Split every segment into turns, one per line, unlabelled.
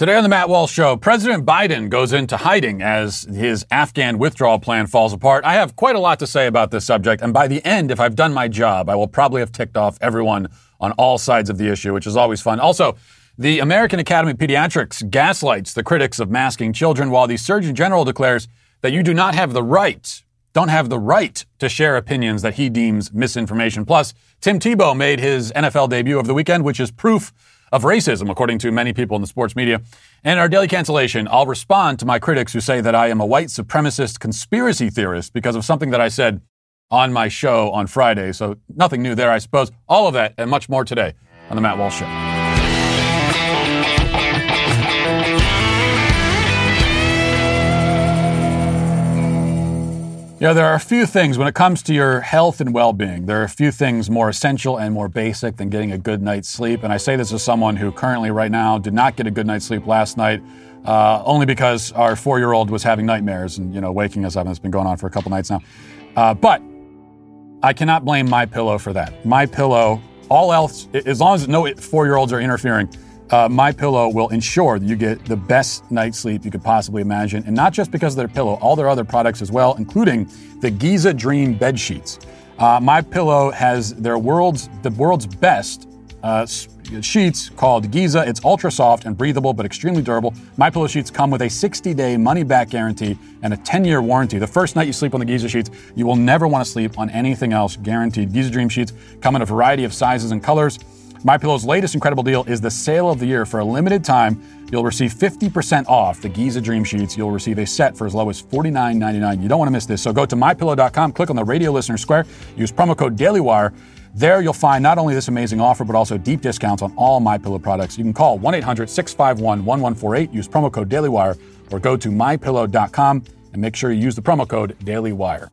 Today on the Matt Walsh Show, President Biden goes into hiding as his Afghan withdrawal plan falls apart. I have quite a lot to say about this subject, and by the end, if I've done my job, I will probably have ticked off everyone on all sides of the issue, which is always fun. Also, the American Academy of Pediatrics gaslights the critics of masking children, while the Surgeon General declares that you do not have the right, don't have the right to share opinions that he deems misinformation. Plus, Tim Tebow made his NFL debut over the weekend, which is proof of racism, according to many people in the sports media. And our daily cancellation, I'll respond to my critics who say that I am a white supremacist conspiracy theorist because of something that I said on my show on Friday. So nothing new there, I suppose. All of that and much more today on The Matt Walsh Show. You know, there are a few things when it comes to your health and well being, there are a few things more essential and more basic than getting a good night's sleep. And I say this as someone who currently, right now, did not get a good night's sleep last night, uh, only because our four year old was having nightmares and, you know, waking us up. And it's been going on for a couple nights now. Uh, but I cannot blame my pillow for that. My pillow, all else, as long as no four year olds are interfering, uh, my pillow will ensure that you get the best night's sleep you could possibly imagine, and not just because of their pillow, all their other products as well, including the Giza Dream bed sheets. Uh, my pillow has their world's the world's best uh, sheets called Giza. It's ultra soft and breathable, but extremely durable. My pillow sheets come with a 60-day money-back guarantee and a 10-year warranty. The first night you sleep on the Giza sheets, you will never want to sleep on anything else. Guaranteed. Giza Dream sheets come in a variety of sizes and colors. MyPillow's latest incredible deal is the sale of the year. For a limited time, you'll receive 50% off the Giza Dream Sheets. You'll receive a set for as low as $49.99. You don't want to miss this. So go to mypillow.com, click on the radio listener square, use promo code DailyWire. There you'll find not only this amazing offer, but also deep discounts on all MyPillow products. You can call 1-800-651-1148, use promo code DailyWire, or go to mypillow.com and make sure you use the promo code DailyWire.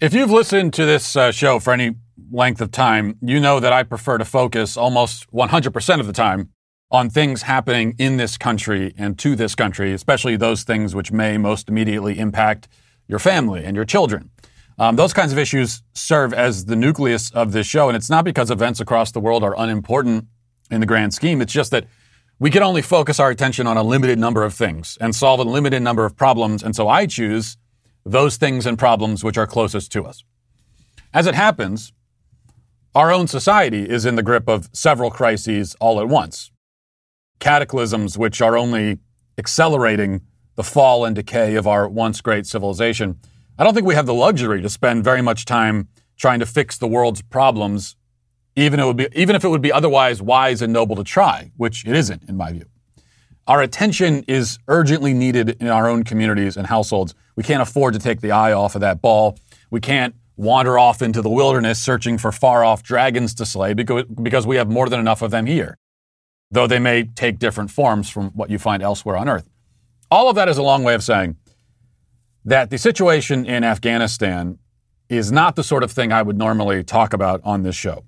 If you've listened to this uh, show for any length of time, you know that I prefer to focus almost 100% of the time on things happening in this country and to this country, especially those things which may most immediately impact your family and your children. Um, those kinds of issues serve as the nucleus of this show, and it's not because events across the world are unimportant in the grand scheme. It's just that we can only focus our attention on a limited number of things and solve a limited number of problems, and so I choose those things and problems which are closest to us. As it happens, our own society is in the grip of several crises all at once. Cataclysms which are only accelerating the fall and decay of our once great civilization. I don't think we have the luxury to spend very much time trying to fix the world's problems, even, it would be, even if it would be otherwise wise and noble to try, which it isn't, in my view. Our attention is urgently needed in our own communities and households. We can't afford to take the eye off of that ball. We can't wander off into the wilderness searching for far off dragons to slay because, because we have more than enough of them here, though they may take different forms from what you find elsewhere on earth. All of that is a long way of saying that the situation in Afghanistan is not the sort of thing I would normally talk about on this show.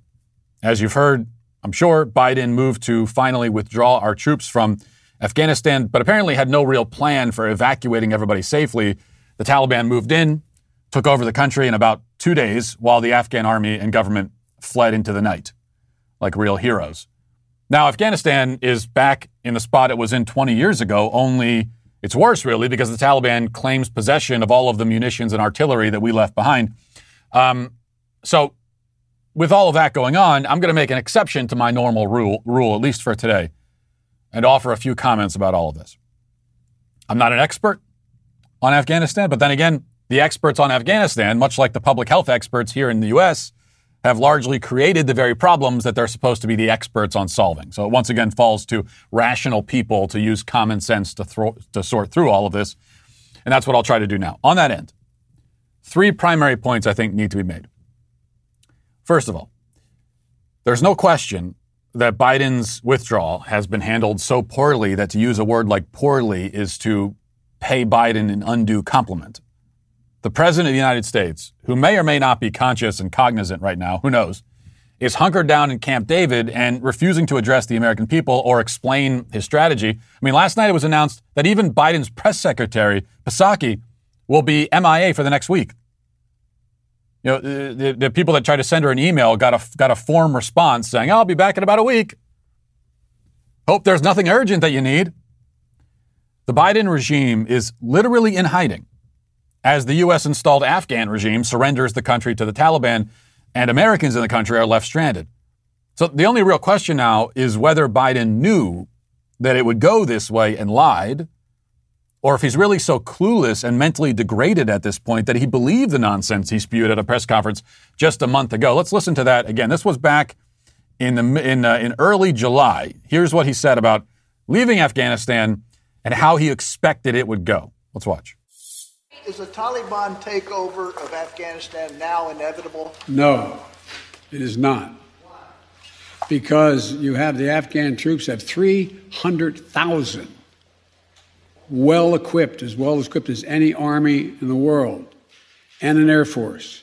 As you've heard, I'm sure Biden moved to finally withdraw our troops from Afghanistan, but apparently had no real plan for evacuating everybody safely. The Taliban moved in, took over the country in about two days while the Afghan army and government fled into the night like real heroes. Now, Afghanistan is back in the spot it was in 20 years ago, only it's worse, really, because the Taliban claims possession of all of the munitions and artillery that we left behind. Um, so, with all of that going on, I'm going to make an exception to my normal rule, rule, at least for today, and offer a few comments about all of this. I'm not an expert on Afghanistan, but then again, the experts on Afghanistan, much like the public health experts here in the U.S., have largely created the very problems that they're supposed to be the experts on solving. So it once again falls to rational people to use common sense to, throw, to sort through all of this. And that's what I'll try to do now. On that end, three primary points I think need to be made. First of all, there's no question that Biden's withdrawal has been handled so poorly that to use a word like poorly is to pay Biden an undue compliment the President of the United States, who may or may not be conscious and cognizant right now, who knows, is hunkered down in Camp David and refusing to address the American people or explain his strategy. I mean, last night it was announced that even Biden's press secretary, Psaki, will be MIA for the next week. You know, the, the people that tried to send her an email got a, got a form response saying, I'll be back in about a week. Hope there's nothing urgent that you need. The Biden regime is literally in hiding as the U.S. installed Afghan regime surrenders the country to the Taliban and Americans in the country are left stranded. So the only real question now is whether Biden knew that it would go this way and lied, or if he's really so clueless and mentally degraded at this point that he believed the nonsense he spewed at a press conference just a month ago. Let's listen to that again. This was back in the in uh, in early July. Here's what he said about leaving Afghanistan and how he expected it would go. Let's watch.
Is a Taliban takeover of Afghanistan now inevitable?
No, it is not. Because you have the Afghan troops have 300,000 well equipped, as well equipped as any army in the world, and an air force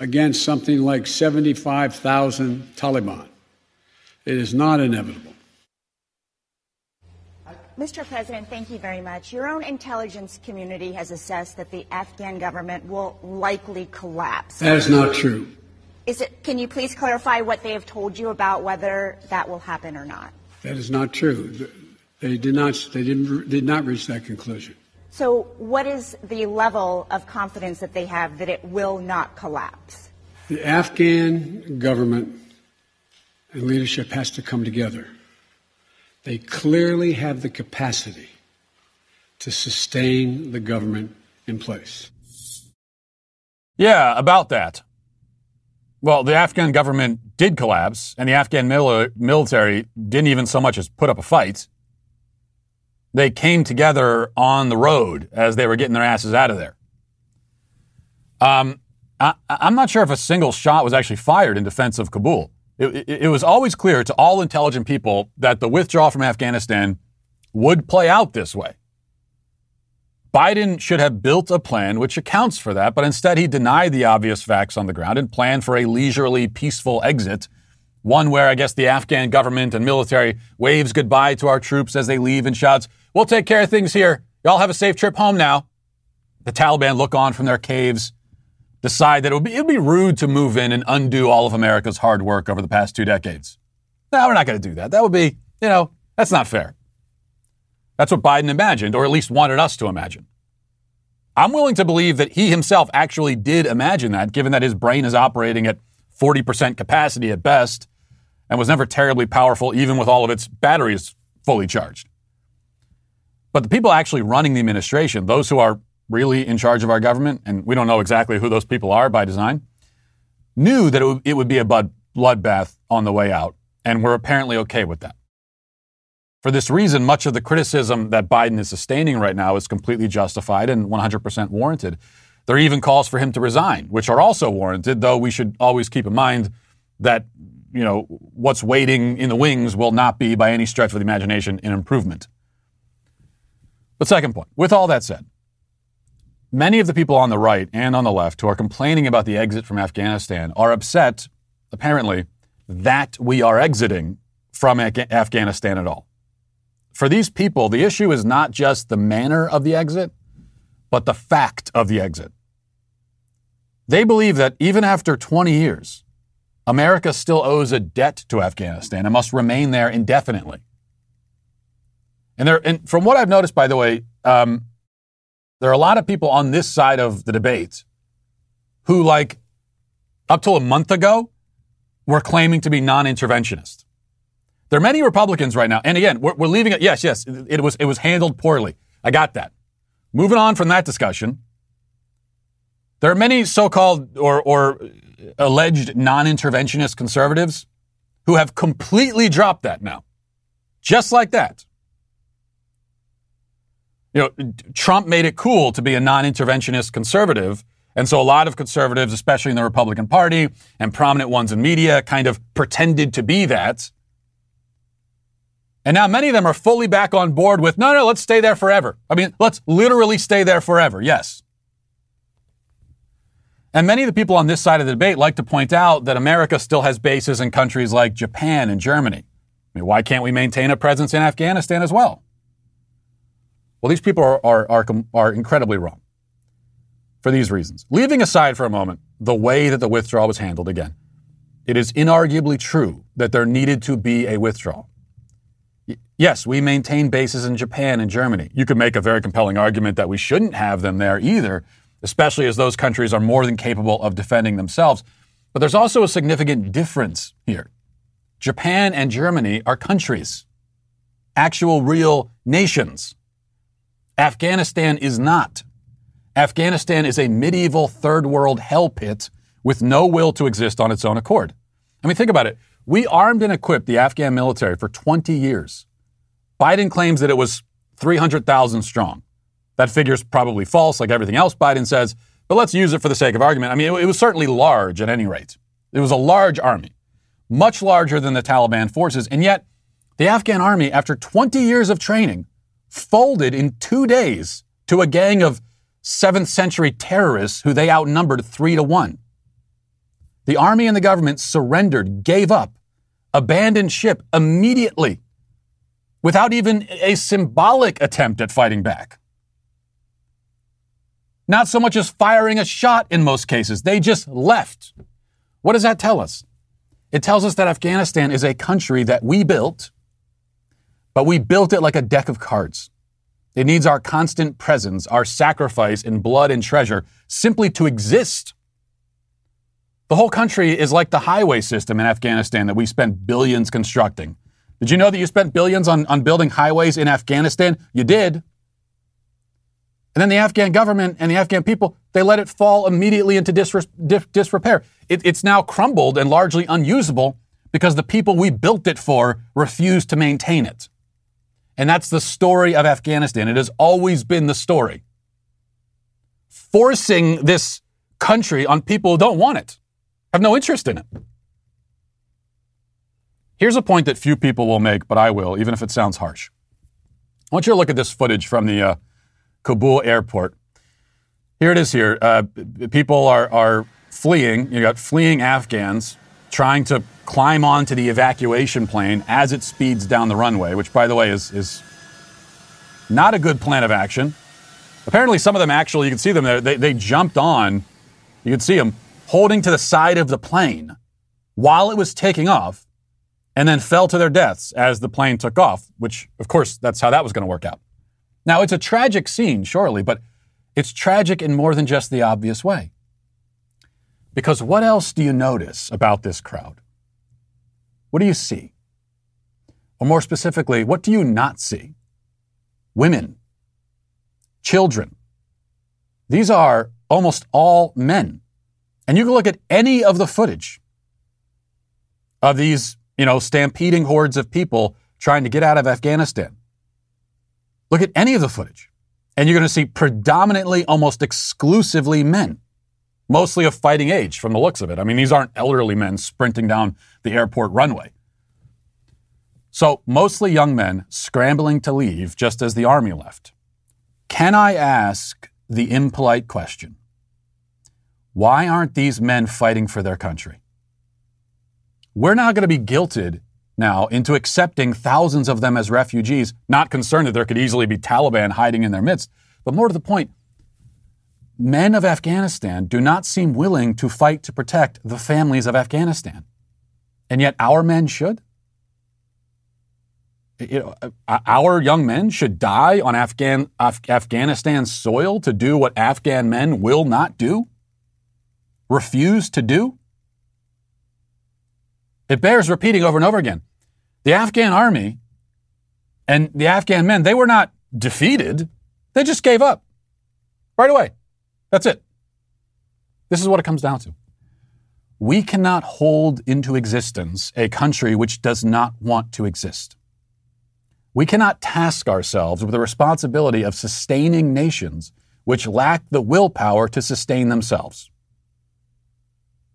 against something like 75,000 Taliban. It is not inevitable.
Mr. President, thank you very much. Your own intelligence community has assessed that the Afghan government will likely collapse.
That is not true.
Is it, can you please clarify what they have told you about whether that will happen or not?
That is not true. They did not, they didn't, did not reach that conclusion.
So, what is the level of confidence that they have that it will not collapse?
The Afghan government and leadership has to come together. They clearly have the capacity to sustain the government in place.
Yeah, about that. Well, the Afghan government did collapse, and the Afghan mil- military didn't even so much as put up a fight. They came together on the road as they were getting their asses out of there. Um, I, am not sure if a single shot was actually fired in defense of Kabul. It, it, it was always clear to all intelligent people that the withdrawal from Afghanistan would play out this way. Biden should have built a plan which accounts for that, but instead he denied the obvious facts on the ground and planned for a leisurely, peaceful exit. One where I guess the Afghan government and military waves goodbye to our troops as they leave and shouts, We'll take care of things here. Y'all have a safe trip home now. The Taliban look on from their caves, decide that it would be, it would be rude to move in and undo all of America's hard work over the past two decades. No, we're not going to do that. That would be, you know, that's not fair. That's what Biden imagined, or at least wanted us to imagine. I'm willing to believe that he himself actually did imagine that, given that his brain is operating at 40% capacity at best and was never terribly powerful, even with all of its batteries fully charged. But the people actually running the administration, those who are really in charge of our government, and we don't know exactly who those people are by design, knew that it would, it would be a bloodbath on the way out, and were apparently okay with that. For this reason, much of the criticism that Biden is sustaining right now is completely justified and 100% warranted. There are even calls for him to resign, which are also warranted, though we should always keep in mind that you know what's waiting in the wings will not be by any stretch of the imagination an improvement. But second point, with all that said, many of the people on the right and on the left who are complaining about the exit from Afghanistan are upset, apparently, that we are exiting from Afghanistan at all. For these people, the issue is not just the manner of the exit, but the fact of the exit. They believe that even after 20 years, America still owes a debt to Afghanistan and must remain there indefinitely. And there, and from what I've noticed, by the way, um, there are a lot of people on this side of the debate who, like, up till a month ago, were claiming to be non-interventionist. There are many Republicans right now, and again, we're, we're leaving it. Yes, yes, it, it was it was handled poorly. I got that. Moving on from that discussion, there are many so-called or or alleged non-interventionist conservatives who have completely dropped that now, just like that you know, Trump made it cool to be a non-interventionist conservative. And so a lot of conservatives, especially in the Republican Party and prominent ones in media, kind of pretended to be that. And now many of them are fully back on board with, no, no, let's stay there forever. I mean, let's literally stay there forever. Yes. And many of the people on this side of the debate like to point out that America still has bases in countries like Japan and Germany. I mean, why can't we maintain a presence in Afghanistan as well? Well, these people are, are, are, are incredibly wrong for these reasons. Leaving aside for a moment the way that the withdrawal was handled again, it is inarguably true that there needed to be a withdrawal. Yes, we maintain bases in Japan and Germany. You could make a very compelling argument that we shouldn't have them there either, especially as those countries are more than capable of defending themselves. But there's also a significant difference here. Japan and Germany are countries, actual, real nations. Afghanistan is not. Afghanistan is a medieval third world hell pit with no will to exist on its own accord. I mean, think about it. We armed and equipped the Afghan military for 20 years. Biden claims that it was 300,000 strong. That figure's probably false, like everything else Biden says, but let's use it for the sake of argument. I mean, it, it was certainly large at any rate. It was a large army, much larger than the Taliban forces, and yet the Afghan army, after 20 years of training, folded in two days to a gang of 7th century terrorists who they outnumbered three to one. The army and the government surrendered, gave up, abandoned ship immediately without even a symbolic attempt at fighting back. Not so much as firing a shot in most cases. They just left. What does that tell us? It tells us that Afghanistan is a country that we built, but we built it like a deck of cards. It needs our constant presence, our sacrifice in blood and treasure simply to exist. The whole country is like the highway system in Afghanistan that we spent billions constructing. Did you know that you spent billions on, on building highways in Afghanistan? You did. And then the Afghan government and the Afghan people, they let it fall immediately into disre- dis- disrepair. It, it's now crumbled and largely unusable because the people we built it for refuse to maintain it. And that's the story of Afghanistan. It has always been the story. Forcing this country on people who don't want it, have no interest in it. Here's a point that few people will make, but I will, even if it sounds harsh. I want you to look at this footage from the uh, Kabul airport. Here it is here. Uh, people are, are fleeing. You got fleeing Afghans trying to climb onto the evacuation plane as it speeds down the runway, which, by the way, is, is not a good plan of action. Apparently, some of them actually, you can see them there, they, they jumped on, you can see them holding to the side of the plane while it was taking off and then fell to their deaths as the plane took off, which, of course, that's how that was going to work out. Now, it's a tragic scene, surely, but it's tragic in more than just the obvious way. Because what else do you notice about this crowd? What do you see? Or more specifically, what do you not see? Women, children. These are almost all men. And you can look at any of the footage of these you know, stampeding hordes of people trying to get out of Afghanistan. Look at any of the footage, and you're going to see predominantly, almost exclusively men, mostly of fighting age from the looks of it. I mean, these aren't elderly men sprinting down the airport runway. So, mostly young men scrambling to leave just as the army left. Can I ask the impolite question? Why aren't these men fighting for their country? We're not going to be guilted now into accepting thousands of them as refugees, not concerned that there could easily be Taliban hiding in their midst. But more to the point, men of Afghanistan do not seem willing to fight to protect the families of Afghanistan. And yet our men should. You know, uh, our young men should die on Afghan, Af- Afghanistan soil to do what Afghan men will not do, refuse to do. It bears repeating over and over again. The Afghan army and the Afghan men, they were not defeated. They just gave up right away. That's it. This is what it comes down to. We cannot hold into existence a country which does not want to exist. We cannot task ourselves with the responsibility of sustaining nations which lack the willpower to sustain themselves.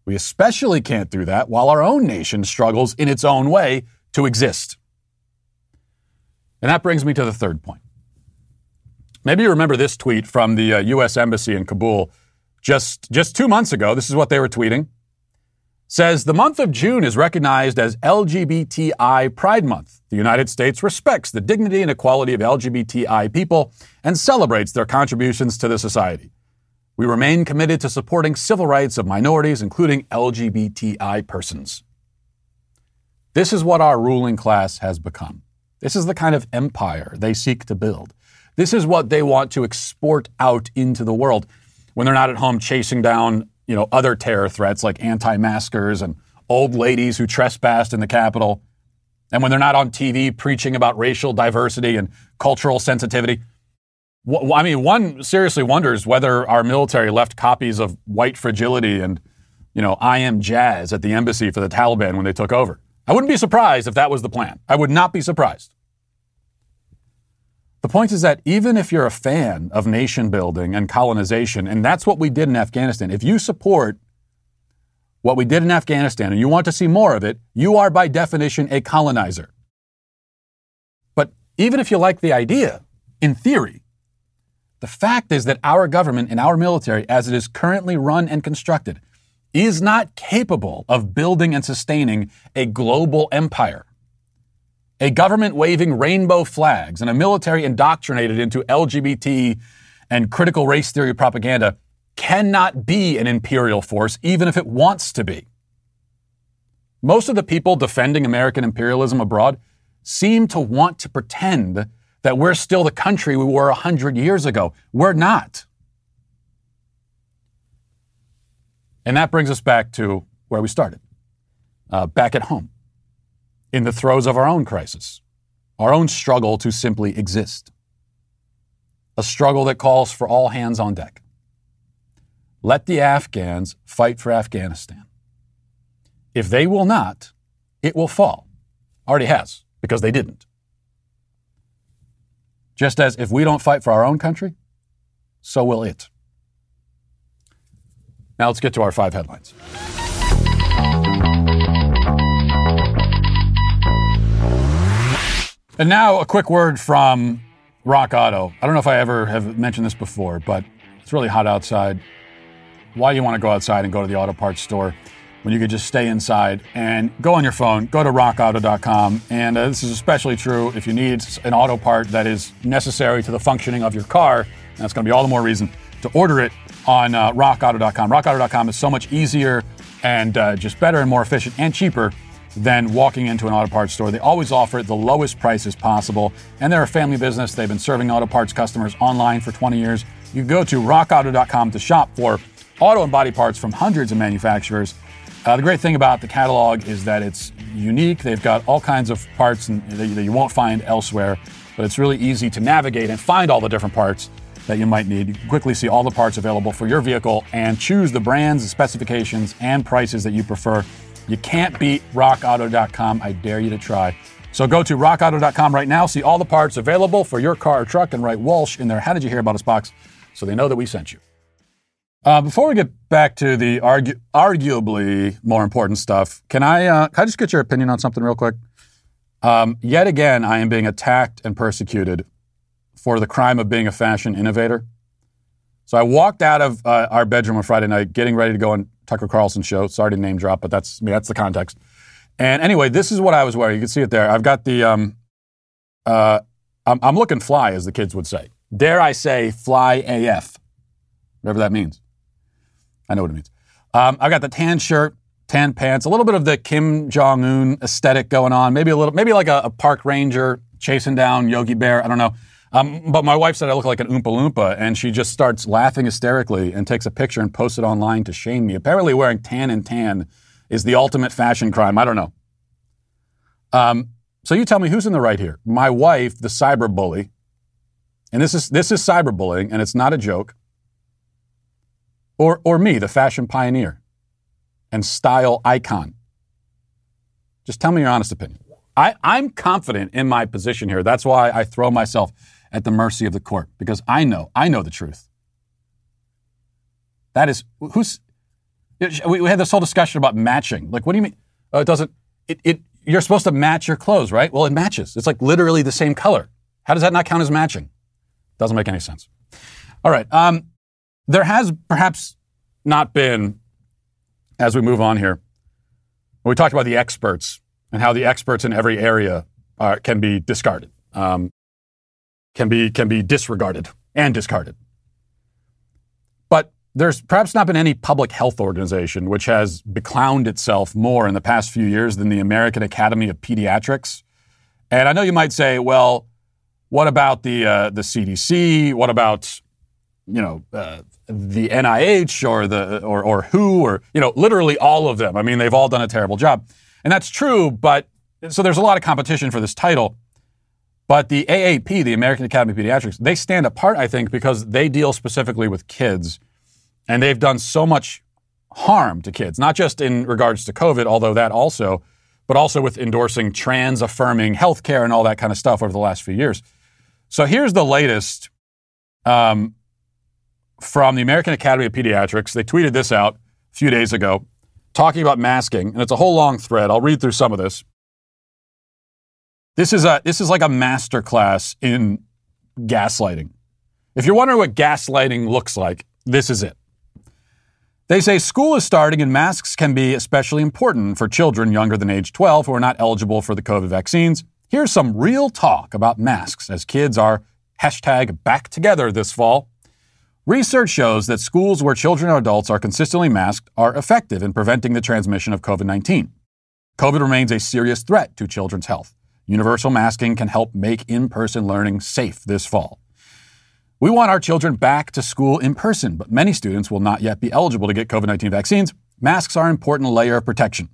We especially can't do that while our own nation struggles in its own way to exist. And that brings me to the third point. Maybe you remember this tweet from the uh, U.S. Embassy in Kabul just, just two months ago. This is what they were tweeting. Says the month of June is recognized as LGBTI Pride Month. The United States respects the dignity and equality of LGBTI people and celebrates their contributions to the society. We remain committed to supporting civil rights of minorities, including LGBTI persons. This is what our ruling class has become. This is the kind of empire they seek to build. This is what they want to export out into the world when they're not at home chasing down, you know, other terror threats like anti-maskers and old ladies who trespassed in the Capitol. And when they're not on TV preaching about racial diversity and cultural sensitivity. I mean, one seriously wonders whether our military left copies of White Fragility and, you know, I Am Jazz at the embassy for the Taliban when they took over. I wouldn't be surprised if that was the plan. I would not be surprised. The point is that even if you're a fan of nation building and colonization, and that's what we did in Afghanistan, if you support what we did in Afghanistan and you want to see more of it, you are by definition a colonizer. But even if you like the idea, in theory, the fact is that our government and our military, as it is currently run and constructed, is not capable of building and sustaining a global empire. A government waving rainbow flags and a military indoctrinated into LGBT and critical race theory propaganda cannot be an imperial force, even if it wants to be. Most of the people defending American imperialism abroad seem to want to pretend that we're still the country we were 100 years ago. We're not. And that brings us back to where we started, uh, back at home, in the throes of our own crisis, our own struggle to simply exist, a struggle that calls for all hands on deck. Let the Afghans fight for Afghanistan. If they will not, it will fall. Already has, because they didn't. Just as if we don't fight for our own country, so will it. Now let's get to our five headlines. And now a quick word from Rock Auto. I don't know if I ever have mentioned this before, but it's really hot outside. Why you want to go outside and go to the auto parts store when you could just stay inside and go on your phone, go to rockauto.com. And uh, this is especially true if you need an auto part that is necessary to the functioning of your car. And that's going to be all the more reason to order it on uh, rockauto.com. Rockauto.com is so much easier and uh, just better and more efficient and cheaper than walking into an auto parts store. They always offer the lowest prices possible, and they're a family business. They've been serving auto parts customers online for 20 years. You can go to rockauto.com to shop for auto and body parts from hundreds of manufacturers. Uh, the great thing about the catalog is that it's unique. They've got all kinds of parts that you won't find elsewhere, but it's really easy to navigate and find all the different parts that you might need. You can quickly see all the parts available for your vehicle and choose the brands, specifications, and prices that you prefer. You can't beat rockauto.com. I dare you to try. So go to rockauto.com right now, see all the parts available for your car or truck, and write Walsh in there. How did you hear about us box so they know that we sent you? Uh, before we get back to the argu- arguably more important stuff, can I, uh, can I just get your opinion on something real quick? Um, yet again, I am being attacked and persecuted for the crime of being a fashion innovator. So I walked out of uh, our bedroom on Friday night, getting ready to go on Tucker Carlson show. Sorry to name drop, but that's I mean, that's the context. And anyway, this is what I was wearing. You can see it there. I've got the um, uh, I'm, I'm looking fly, as the kids would say. Dare I say, fly AF, whatever that means. I know what it means. Um, I've got the tan shirt, tan pants, a little bit of the Kim Jong Un aesthetic going on. Maybe a little, maybe like a, a park ranger chasing down Yogi Bear. I don't know. Um, but my wife said I look like an Oompa Loompa, and she just starts laughing hysterically and takes a picture and posts it online to shame me. Apparently, wearing tan and tan is the ultimate fashion crime. I don't know. Um, so you tell me who's in the right here? My wife, the cyber bully, and this is this is cyberbullying, and it's not a joke. Or or me, the fashion pioneer and style icon. Just tell me your honest opinion. I, I'm confident in my position here. That's why I throw myself at the mercy of the court because I know, I know the truth. That is, who's, we had this whole discussion about matching. Like, what do you mean? Oh, it doesn't, it, it, you're supposed to match your clothes, right? Well, it matches. It's like literally the same color. How does that not count as matching? Doesn't make any sense. All right. Um, there has perhaps not been, as we move on here, we talked about the experts and how the experts in every area are, can be discarded. Um, can be, can be disregarded and discarded. But there's perhaps not been any public health organization which has beclowned itself more in the past few years than the American Academy of Pediatrics And I know you might say, well, what about the uh, the CDC? What about you know uh, the NIH or the or or WHO or you know literally all of them? I mean, they've all done a terrible job, and that's true. But so there's a lot of competition for this title. But the AAP, the American Academy of Pediatrics, they stand apart, I think, because they deal specifically with kids, and they've done so much harm to kids, not just in regards to COVID, although that also, but also with endorsing trans affirming healthcare and all that kind of stuff over the last few years. So here's the latest um, from the American Academy of Pediatrics. They tweeted this out a few days ago, talking about masking, and it's a whole long thread. I'll read through some of this. This is a this is like a master class in gaslighting. If you're wondering what gaslighting looks like, this is it. They say school is starting and masks can be especially important for children younger than age 12 who are not eligible for the COVID vaccines. Here's some real talk about masks as kids are hashtag back together this fall. Research shows that schools where children and adults are consistently masked are effective in preventing the transmission of COVID 19. COVID remains a serious threat to children's health. Universal masking can help make in person learning safe this fall. We want our children back to school in person, but many students will not yet be eligible to get COVID 19 vaccines. Masks are an important layer of protection.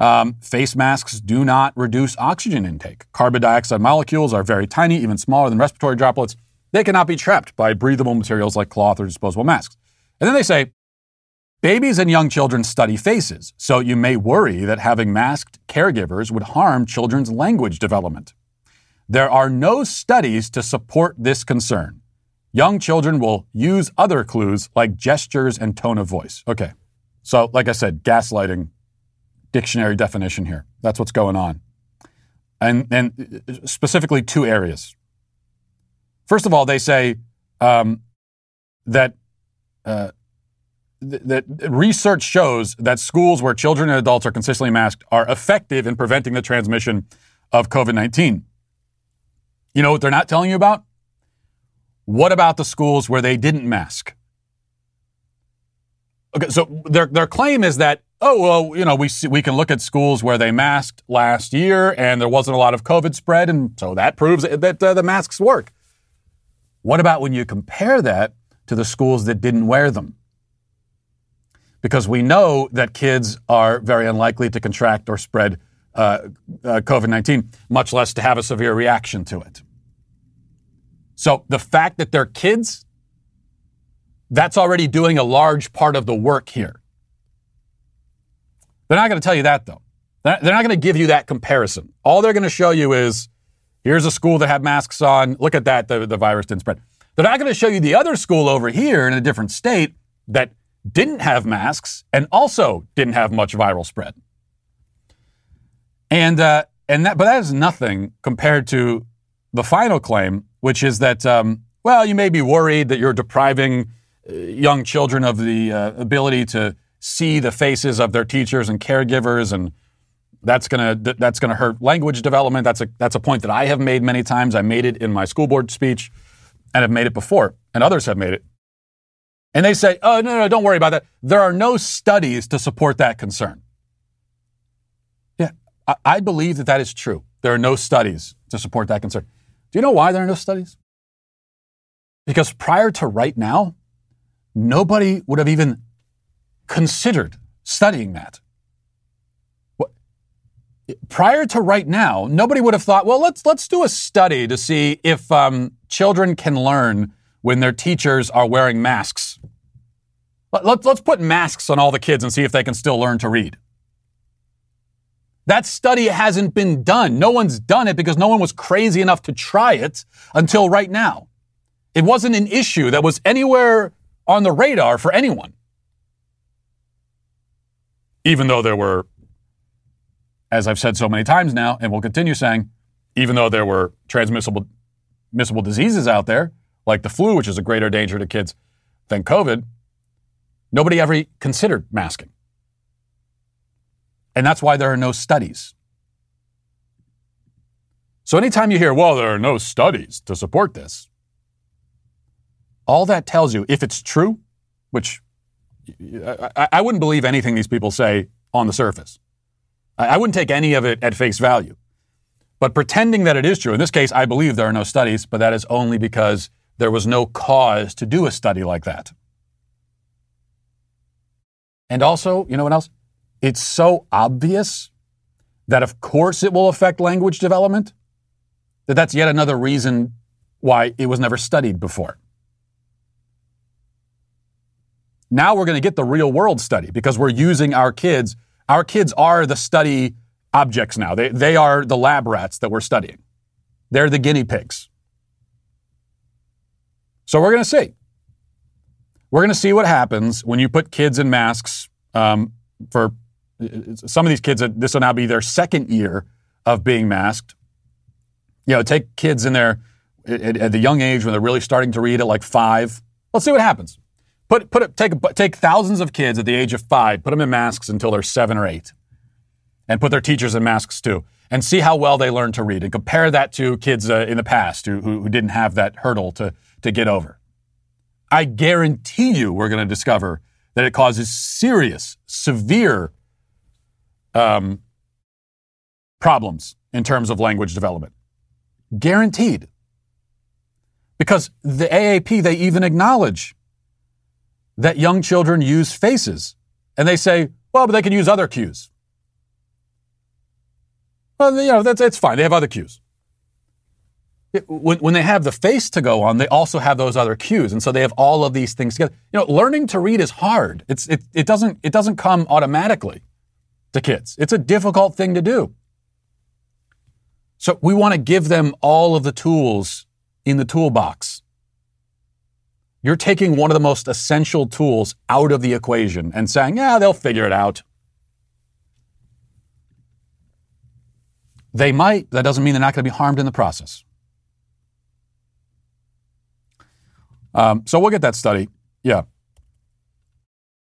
Um, face masks do not reduce oxygen intake. Carbon dioxide molecules are very tiny, even smaller than respiratory droplets. They cannot be trapped by breathable materials like cloth or disposable masks. And then they say, babies and young children study faces, so you may worry that having masked caregivers would harm children's language development. There are no studies to support this concern. Young children will use other clues like gestures and tone of voice. Okay. So, like I said, gaslighting dictionary definition here. That's what's going on. And, and specifically two areas. First of all, they say um, that, uh, that research shows that schools where children and adults are consistently masked are effective in preventing the transmission of COVID 19. You know what they're not telling you about? What about the schools where they didn't mask? Okay, so their, their claim is that oh well, you know, we see, we can look at schools where they masked last year and there wasn't a lot of COVID spread, and so that proves that uh, the masks work. What about when you compare that to the schools that didn't wear them? Because we know that kids are very unlikely to contract or spread uh, uh, COVID 19, much less to have a severe reaction to it. So the fact that they're kids, that's already doing a large part of the work here. They're not going to tell you that, though. They're not going to give you that comparison. All they're going to show you is here's a school that had masks on. Look at that, the, the virus didn't spread. They're not going to show you the other school over here in a different state that didn't have masks and also didn't have much viral spread. And, uh, and that, but that is nothing compared to the final claim, which is that, um, well, you may be worried that you're depriving uh, young children of the uh, ability to see the faces of their teachers and caregivers and that's to that's to hurt language development that's a that's a point that I have made many times I made it in my school board speech and have made it before and others have made it and they say oh no no don't worry about that. There are no studies to support that concern. Yeah I, I believe that that is true. There are no studies to support that concern. Do you know why there are no studies? Because prior to right now nobody would have even considered studying that. Prior to right now, nobody would have thought, well, let's, let's do a study to see if um, children can learn when their teachers are wearing masks. Let, let, let's put masks on all the kids and see if they can still learn to read. That study hasn't been done. No one's done it because no one was crazy enough to try it until right now. It wasn't an issue that was anywhere on the radar for anyone even though there were, as I've said so many times now, and will continue saying, even though there were transmissible transmissible diseases out there, like the flu, which is a greater danger to kids than COVID, nobody ever considered masking. And that's why there are no studies. So anytime you hear, well, there are no studies to support this, all that tells you, if it's true, which I, wouldn't believe anything these people say on the surface. I wouldn't take any of it at face value. But pretending that it is true, in this case, I believe there are no studies, but that is only because there was no cause to do a study like that. And also, you know what else? It's so obvious that, of course, it will affect language development, that that's yet another reason why it was never studied before. Now we're going to get the real world study because we're using our kids. Our kids are the study objects now. They, they are the lab rats that we're studying. They're the guinea pigs. So we're going to see. We're going to see what happens when you put kids in masks um, for some of these kids. This will now be their second year of being masked. You know, take kids in there at, at the young age when they're really starting to read at like five. Let's see what happens. Put, put take, take thousands of kids at the age of five, put them in masks until they're seven or eight, and put their teachers in masks too, and see how well they learn to read, and compare that to kids uh, in the past who, who didn't have that hurdle to, to get over. I guarantee you we're going to discover that it causes serious, severe um, problems in terms of language development. Guaranteed. Because the AAP, they even acknowledge that young children use faces. And they say, well, but they can use other cues. Well, you know, that's, it's fine. They have other cues. When, when they have the face to go on, they also have those other cues. And so they have all of these things together. You know, learning to read is hard. It's, it, it, doesn't, it doesn't come automatically to kids. It's a difficult thing to do. So we want to give them all of the tools in the toolbox. You're taking one of the most essential tools out of the equation and saying, yeah, they'll figure it out. They might. That doesn't mean they're not going to be harmed in the process. Um, so we'll get that study. Yeah.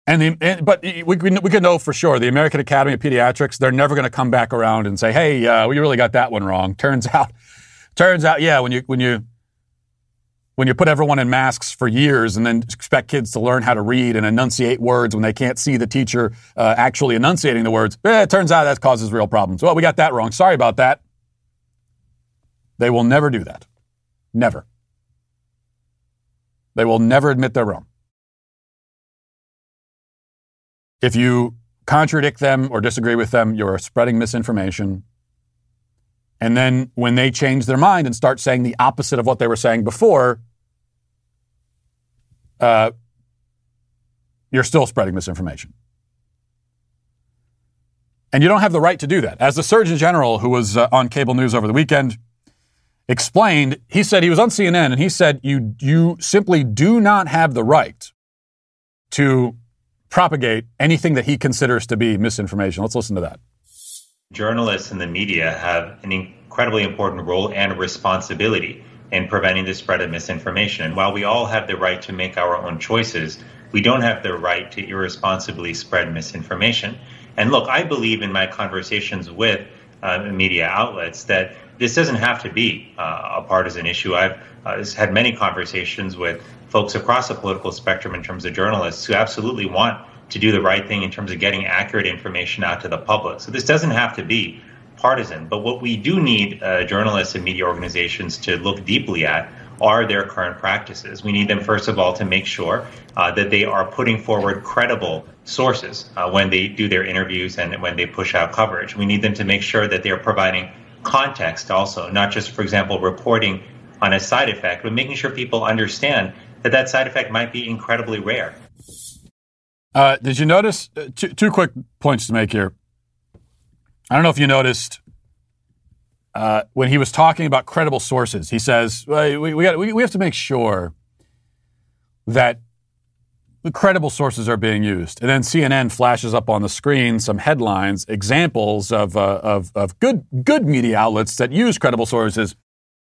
And, the, and but we, we, we can know for sure the American Academy of Pediatrics, they're never going to come back around and say, hey, uh, we really got that one wrong. Turns out, turns out, yeah, when you, when you, when you put everyone in masks for years and then expect kids to learn how to read and enunciate words when they can't see the teacher uh, actually enunciating the words, eh, it turns out that causes real problems. Well, we got that wrong. Sorry about that. They will never do that. Never. They will never admit they're wrong. If you contradict them or disagree with them, you're spreading misinformation. And then when they change their mind and start saying the opposite of what they were saying before, uh, you're still spreading misinformation. And you don't have the right to do that. As the Surgeon General, who was uh, on cable news over the weekend, explained, he said he was on CNN and he said, you, you simply do not have the right to propagate anything that he considers to be misinformation. Let's listen to that.
Journalists and the media have an incredibly important role and responsibility in preventing the spread of misinformation. And while we all have the right to make our own choices, we don't have the right to irresponsibly spread misinformation. And look, I believe in my conversations with uh, media outlets that this doesn't have to be uh, a partisan issue. I've uh, had many conversations with folks across the political spectrum in terms of journalists who absolutely want to do the right thing in terms of getting accurate information out to the public. So this doesn't have to be partisan. But what we do need uh, journalists and media organizations to look deeply at are their current practices. We need them, first of all, to make sure uh, that they are putting forward credible sources uh, when they do their interviews and when they push out coverage. We need them to make sure that they are providing context also, not just, for example, reporting on a side effect, but making sure people understand that that side effect might be incredibly rare.
Uh, did you notice uh, two, two, quick points to make here? I don't know if you noticed uh, when he was talking about credible sources. He says well, we we, got, we we have to make sure that credible sources are being used. And then CNN flashes up on the screen some headlines, examples of, uh, of, of good, good media outlets that use credible sources.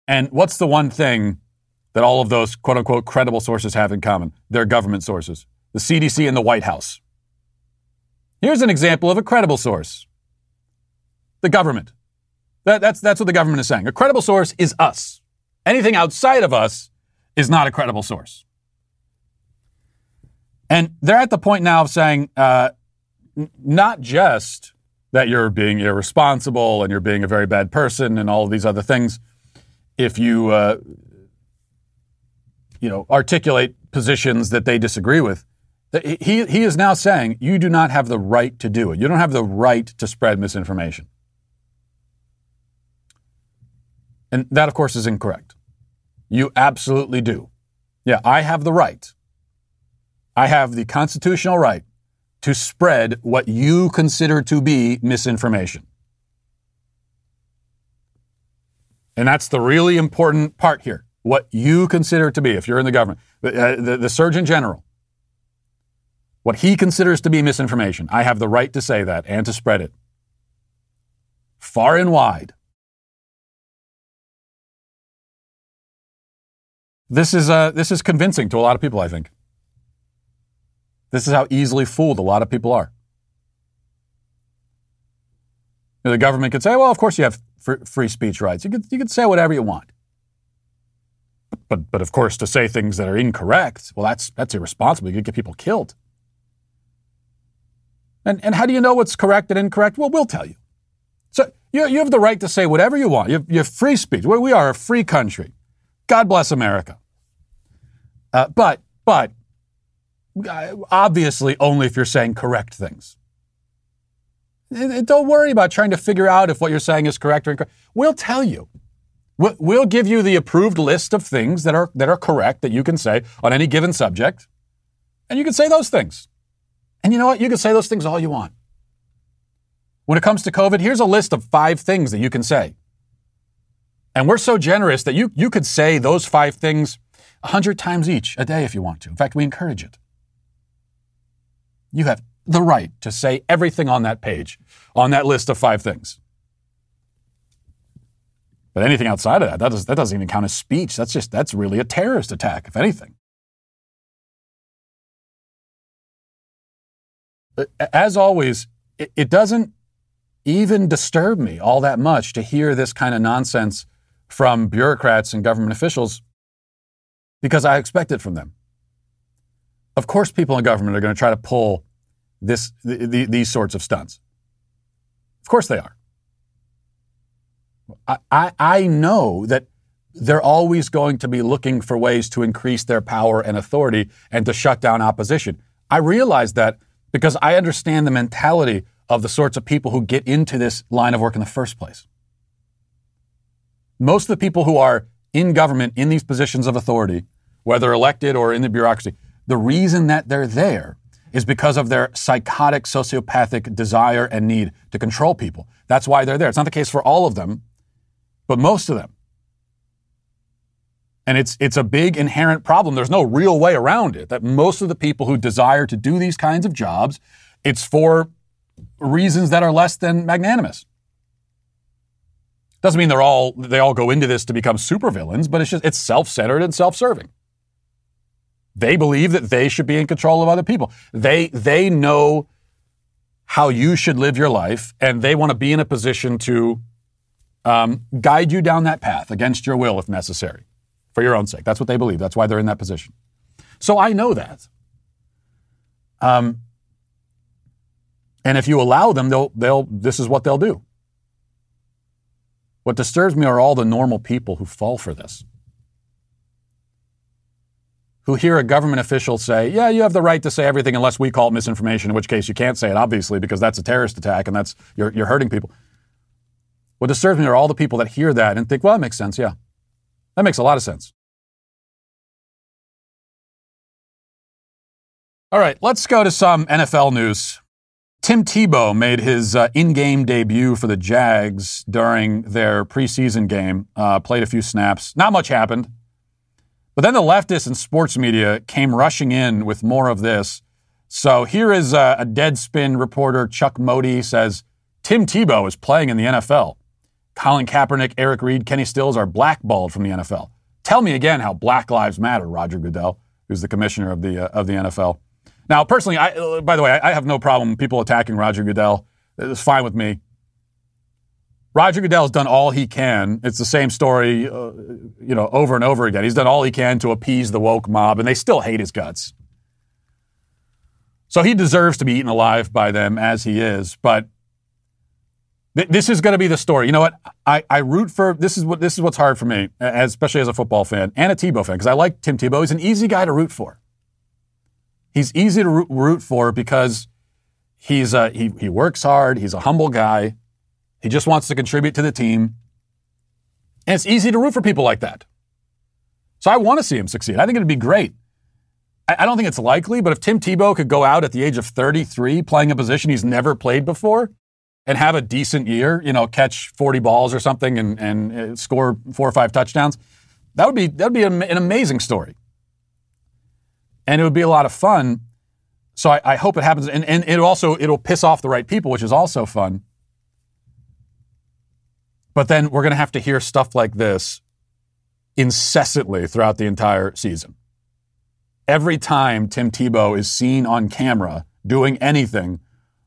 And what's the one thing that all of those quote unquote credible sources have in common? They're government sources, the CDC and the White House. Here's an example of a credible source the government. That, that's, that's what the government is saying. A credible source is us. Anything outside of us is not a credible source. And they're at the point now of saying uh, n- not just that you're being irresponsible and you're being a very bad person and all of these other things if you uh, you know articulate positions that they disagree with. He, he is now saying you do not have the right to do it. You don't have the right to spread misinformation. And that, of course, is incorrect. You absolutely do. Yeah, I have the right. I have the constitutional right to spread what you consider to be misinformation. And that's the really important part here. What you consider to be, if you're in the government, the, uh, the, the Surgeon General, what he considers to be misinformation. I have the right to say that and to spread it far and wide. This is, uh, this is convincing to a lot of people, I think. This is how easily fooled a lot of people are. You know, the government could say, well, of course you have free speech rights. You could, you could say whatever you want. But, but of course, to say things that are incorrect, well, that's, that's irresponsible. You could get people killed. And, and how do you know what's correct and incorrect? Well, we'll tell you. So you, you have the right to say whatever you want. You have, you have free speech. We are a free country. God bless America. Uh, but, but, obviously only if you're saying correct things. Don't worry about trying to figure out if what you're saying is correct or incorrect. We'll tell you. We'll give you the approved list of things that are, that are correct that you can say on any given subject, and you can say those things. And you know what? You can say those things all you want. When it comes to COVID, here's a list of five things that you can say. And we're so generous that you, you could say those five things a hundred times each a day if you want to. In fact, we encourage it. You have the right to say everything on that page, on that list of five things. But anything outside of that, that, does, that doesn't even count as speech. That's just, that's really a terrorist attack, if anything. Uh, as always, it, it doesn't even disturb me all that much to hear this kind of nonsense from bureaucrats and government officials because I expect it from them. Of course, people in government are going to try to pull this, the, the, these sorts of stunts. Of course they are. I, I, I know that they're always going to be looking for ways to increase their power and authority and to shut down opposition. I realize that because I understand the mentality of the sorts of people who get into this line of work in the first place. Most of the people who are in government in these positions of authority, whether elected or in the bureaucracy, the reason that they're there is because of their psychotic, sociopathic desire and need to control people. That's why they're there. It's not the case for all of them, but most of them. And it's, it's a big inherent problem. There's no real way around it. That most of the people who desire to do these kinds of jobs, it's for reasons that are less than magnanimous. Doesn't mean they're all they all go into this to become supervillains, but it's just it's self-centered and self-serving. They believe that they should be in control of other people. They, they know how you should live your life, and they want to be in a position to um, guide you down that path against your will if necessary, for your own sake. That's what they believe. That's why they're in that position. So I know that. Um, and if you allow them, they'll, they'll, this is what they'll do. What disturbs me are all the normal people who fall for this who hear a government official say, yeah, you have the right to say everything unless we call it misinformation, in which case you can't say it, obviously, because that's a terrorist attack and that's you're, you're hurting people. What disturbs me are all the people that hear that and think, well, that makes sense. Yeah, that makes a lot of sense. All right, let's go to some NFL news. Tim Tebow made his uh, in game debut for the Jags during their preseason game, uh, played a few snaps. Not much happened. But then the leftists and sports media came rushing in with more of this. So here is a, a Deadspin reporter, Chuck Modi, says Tim Tebow is playing in the NFL. Colin Kaepernick, Eric Reid, Kenny Stills are blackballed from the NFL. Tell me again how Black Lives Matter, Roger Goodell, who's the commissioner of the, uh, of the NFL. Now, personally, I, uh, by the way, I have no problem people attacking Roger Goodell. It's fine with me. Roger Goodell has done all he can. It's the same story, uh, you know, over and over again. He's done all he can to appease the woke mob, and they still hate his guts. So he deserves to be eaten alive by them as he is. But Th- this is going to be the story. You know what? I, I root for this is what this is what's hard for me, especially as a football fan and a Tebow fan, because I like Tim Tebow. He's an easy guy to root for. He's easy to root, root for because he's a, he he works hard. He's a humble guy. He just wants to contribute to the team, and it's easy to root for people like that. So I want to see him succeed. I think it'd be great. I, don't think it's likely, but if Tim Tebow could go out at the age of 33 playing a position he's never played before and have a decent year, you know, catch 40 balls or something and, and uh, score four or five touchdowns, that would be, that would be an, amazing story. And it would be a lot of fun. So I, I hope it happens. And, and it also, it'll piss off the right people, which is also fun. But then we're going to have to hear stuff like this incessantly throughout the entire season. Every time Tim Tebow is seen on camera doing anything,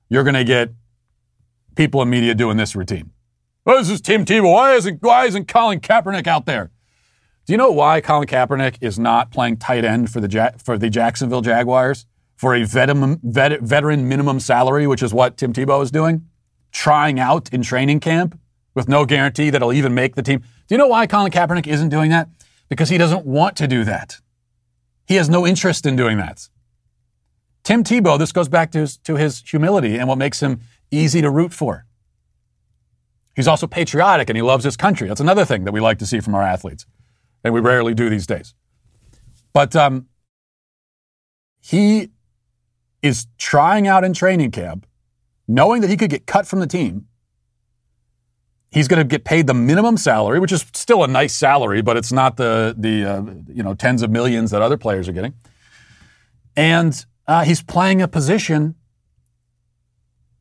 you're going to get people in media doing this routine. Oh, this is Tim Tebow. Why isn't, why isn't Colin Kaepernick out there? Do you know why Colin Kaepernick is not playing tight end for the, for the Jacksonville Jaguars for a veteran, vet, veteran minimum salary, which is what Tim Tebow is doing? Trying out in training camp with no guarantee that he'll even make the team. Do you know why Colin Kaepernick isn't doing that? Because he doesn't want to do that. He has no interest in doing that. Tim Tebow, this goes back to his, to his humility and what makes him easy to root for. He's also patriotic and he loves his country. That's another thing that we like to see from our athletes, and we rarely do these days. But um, he is trying out in training camp, knowing that he could get cut from the team. He's going to get paid the minimum salary, which is still a nice salary, but it's not the the uh, you know tens of millions that other players are getting. And uh, he's playing a position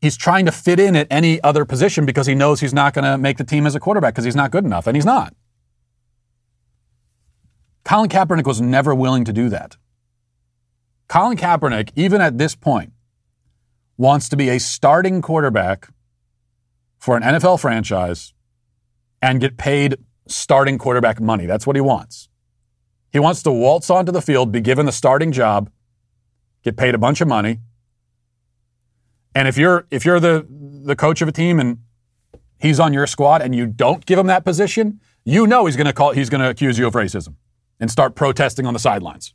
he's trying to fit in at any other position because he knows he's not going to make the team as a quarterback because he's not good enough, and he's not. Colin Kaepernick was never willing to do that. Colin Kaepernick, even at this point, wants to be a starting quarterback for an NFL franchise and get paid starting quarterback money. That's what he wants. He wants to waltz onto the field, be given the starting job, get paid a bunch of money, and if you're if you're the the coach of a team and he's on your squad and you don't give him that position, you know he's going to call he's going to accuse you of racism and start protesting on the sidelines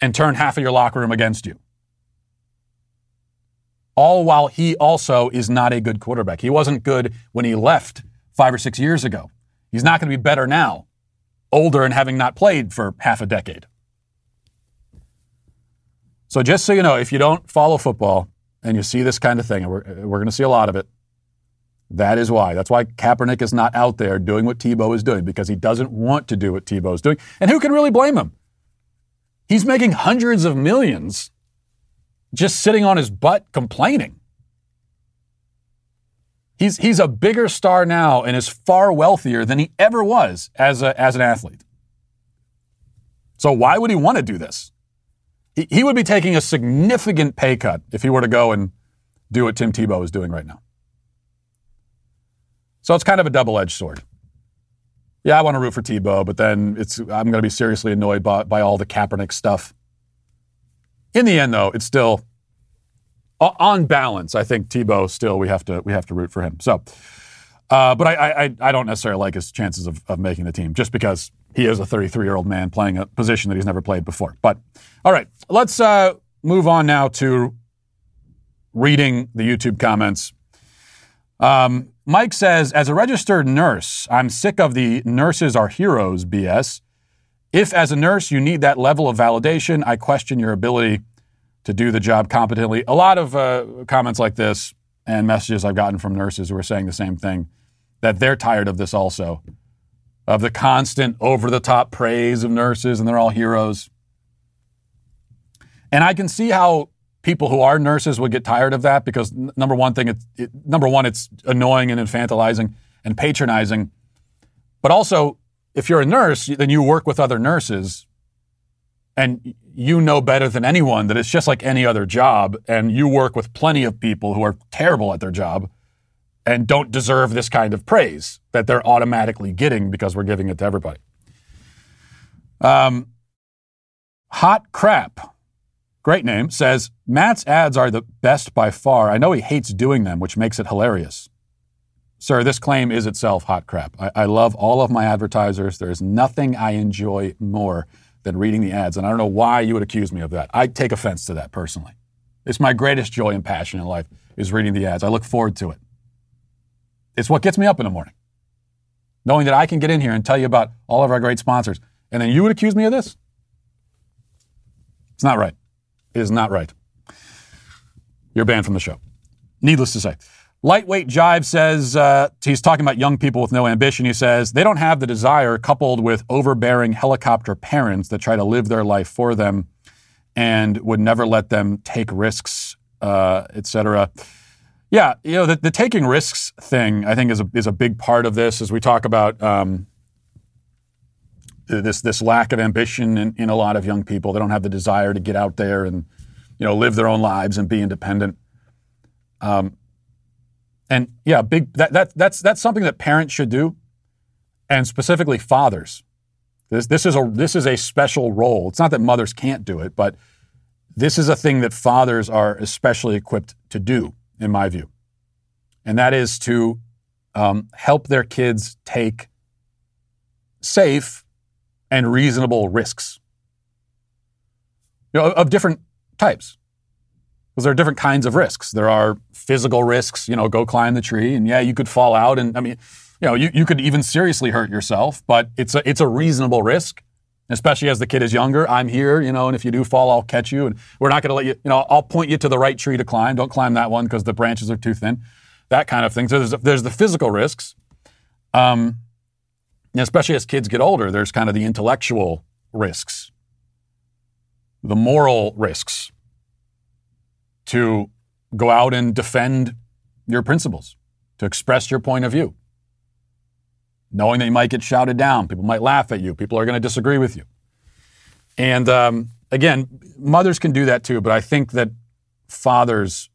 and turn half of your locker room against you. All while he also is not a good quarterback. He wasn't good when he left 5 or 6 years ago. He's not going to be better now, older and having not played for half a decade. So just so you know, if you don't follow football, and you see this kind of thing, and we're, we're going to see a lot of it. That is why. That's why Kaepernick is not out there doing what Tebow is doing because he doesn't want to do what Tebow is doing. And who can really blame him? He's making hundreds of millions just sitting on his butt complaining. He's, he's a bigger star now and is far wealthier than he ever was as, a, as an athlete. So why would he want to do this? he, he would be taking a significant pay cut if he were to go and do what Tim Tebow is doing right now. So it's kind of a double edged sword. Yeah, I want to root for Tebow, but then it's I'm going to be seriously annoyed by, by all the Kaepernick stuff. In the end, though, it's still on balance. I think Tebow still we have to we have to root for him. So, uh, but I, I I don't necessarily like his chances of, of making the team just because he is a 33 year old man playing a position that he's never played before. But all right, let's uh, move on now to reading the YouTube comments. Um, Mike says, as a registered nurse, I'm sick of the nurses are heroes BS. If, as a nurse, you need that level of validation, I question your ability to do the job competently. A lot of uh, comments like this and messages I've gotten from nurses who are saying the same thing that they're tired of this also of the constant over the top praise of nurses and they're all heroes. And I can see how people who are nurses would get tired of that because n- number one thing, it, number one, it's annoying and infantilizing and patronizing. But also, if you're a nurse, then you work with other nurses and you know better than anyone that it's just like any other job. And you work with plenty of people who are terrible at their job and don't deserve this kind of praise that they're automatically getting because we're giving it to everybody. Um, Hot Crap, great name, says Matt's ads are the best by far. I know he hates doing them, which makes it hilarious. Sir, this claim is itself hot crap. I, I love all of my advertisers. There is nothing I enjoy more than reading the ads. And I don't know why you would accuse me of that. I take offense to that personally. It's my greatest joy and passion in life is reading the ads. I look forward to it. It's what gets me up in the morning. Knowing that I can get in here and tell you about all of our great sponsors. And then you would accuse me of this? It's not right. It is not right. You're banned from the show. Needless to say. Lightweight Jive says uh, he's talking about young people with no ambition. He says they don't have the desire, coupled with overbearing helicopter parents that try to live their life for them and would never let them take risks, uh, etc. Yeah, you know the, the, taking risks thing. I think is a is a big part of this as we talk about um, this this lack of ambition in, in a lot of young people. They don't have the desire to get out there and you know live their own lives and be independent. Um, and yeah, big that, that that's that's something that parents should do, and specifically fathers. This this is a this is a special role. It's not that mothers can't do it, but this is a thing that fathers are especially equipped to do, in my view, and that is to um, help their kids take safe and reasonable risks, you know, of different types because there are different kinds of risks. There are physical risks, you know, go climb the tree, and yeah, you could fall out, and I mean, you know, you, you could even seriously hurt yourself, but it's a it's a reasonable risk, especially as the kid is younger. I'm here, you know, and if you do fall, I'll catch you, and we're not going to let you, you know, I'll point you to the right tree to climb. Don't climb that one because the branches are too thin, that kind of thing. So there's there's the physical risks, um, especially as kids get older. There's kind of the intellectual risks, the moral risks to go out and defend your principles, to express your point of view, knowing that you might get shouted down, people might laugh at you, people are going to disagree with you. And um, again, mothers can do that too, but I think that fathers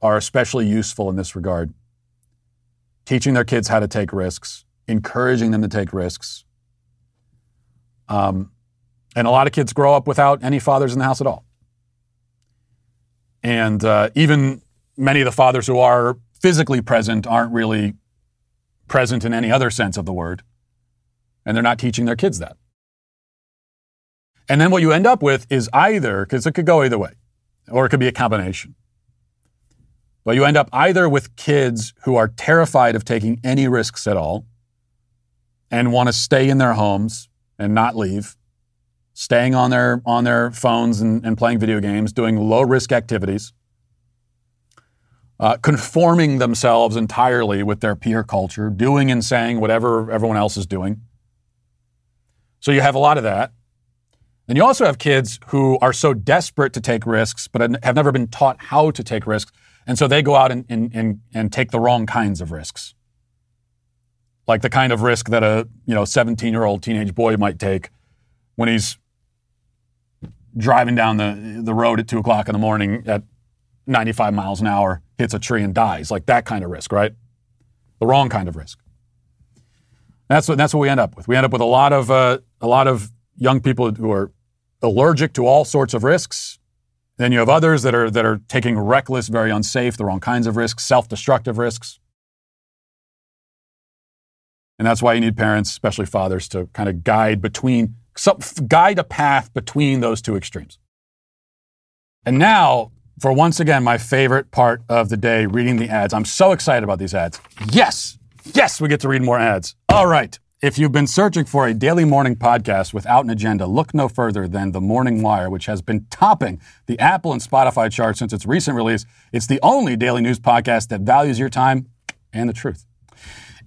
are especially useful in this regard, teaching their kids how to take risks, encouraging them to take risks. Um, and a lot of kids grow up without any fathers in the house at all. And uh, even many of the fathers who are physically present aren't really present in any other sense of the word. And they're not teaching their kids that. And then what you end up with is either, because it could go either way, or it could be a combination. But you end up either with kids who are terrified of taking any risks at all and want to stay in their homes and not leave, staying on their on their phones and, and playing video games, doing low risk activities, uh, conforming themselves entirely with their peer culture, doing and saying whatever everyone else is doing. So you have a lot of that. And you also have kids who are so desperate to take risks, but have never been taught how to take risks. And so they go out and, and, and, and take the wrong kinds of risks. Like the kind of risk that a you know 17 year old teenage boy might take when he's driving down the, the road at two o'clock in the morning at 95 miles an hour, hits a tree and dies. Like that kind of risk, right? The wrong kind of risk. That's what, that's what we end up with. We end up with a lot of, uh, a lot of young people who are allergic to all sorts of risks. Then you have others that are, that are taking reckless, very unsafe, the wrong kinds of risks, self destructive risks. And that's why you need parents, especially fathers, to kind of guide between some, guide a path between those two extremes. And now, for once again, my favorite part of the day, reading the ads. I'm so excited about these ads. Yes, yes, we get to read more ads. All right. If you've been searching for a daily morning podcast without an agenda, look no further than The Morning Wire, which has been topping the Apple and Spotify charts since its recent release. It's the only daily news podcast that values your time and the truth.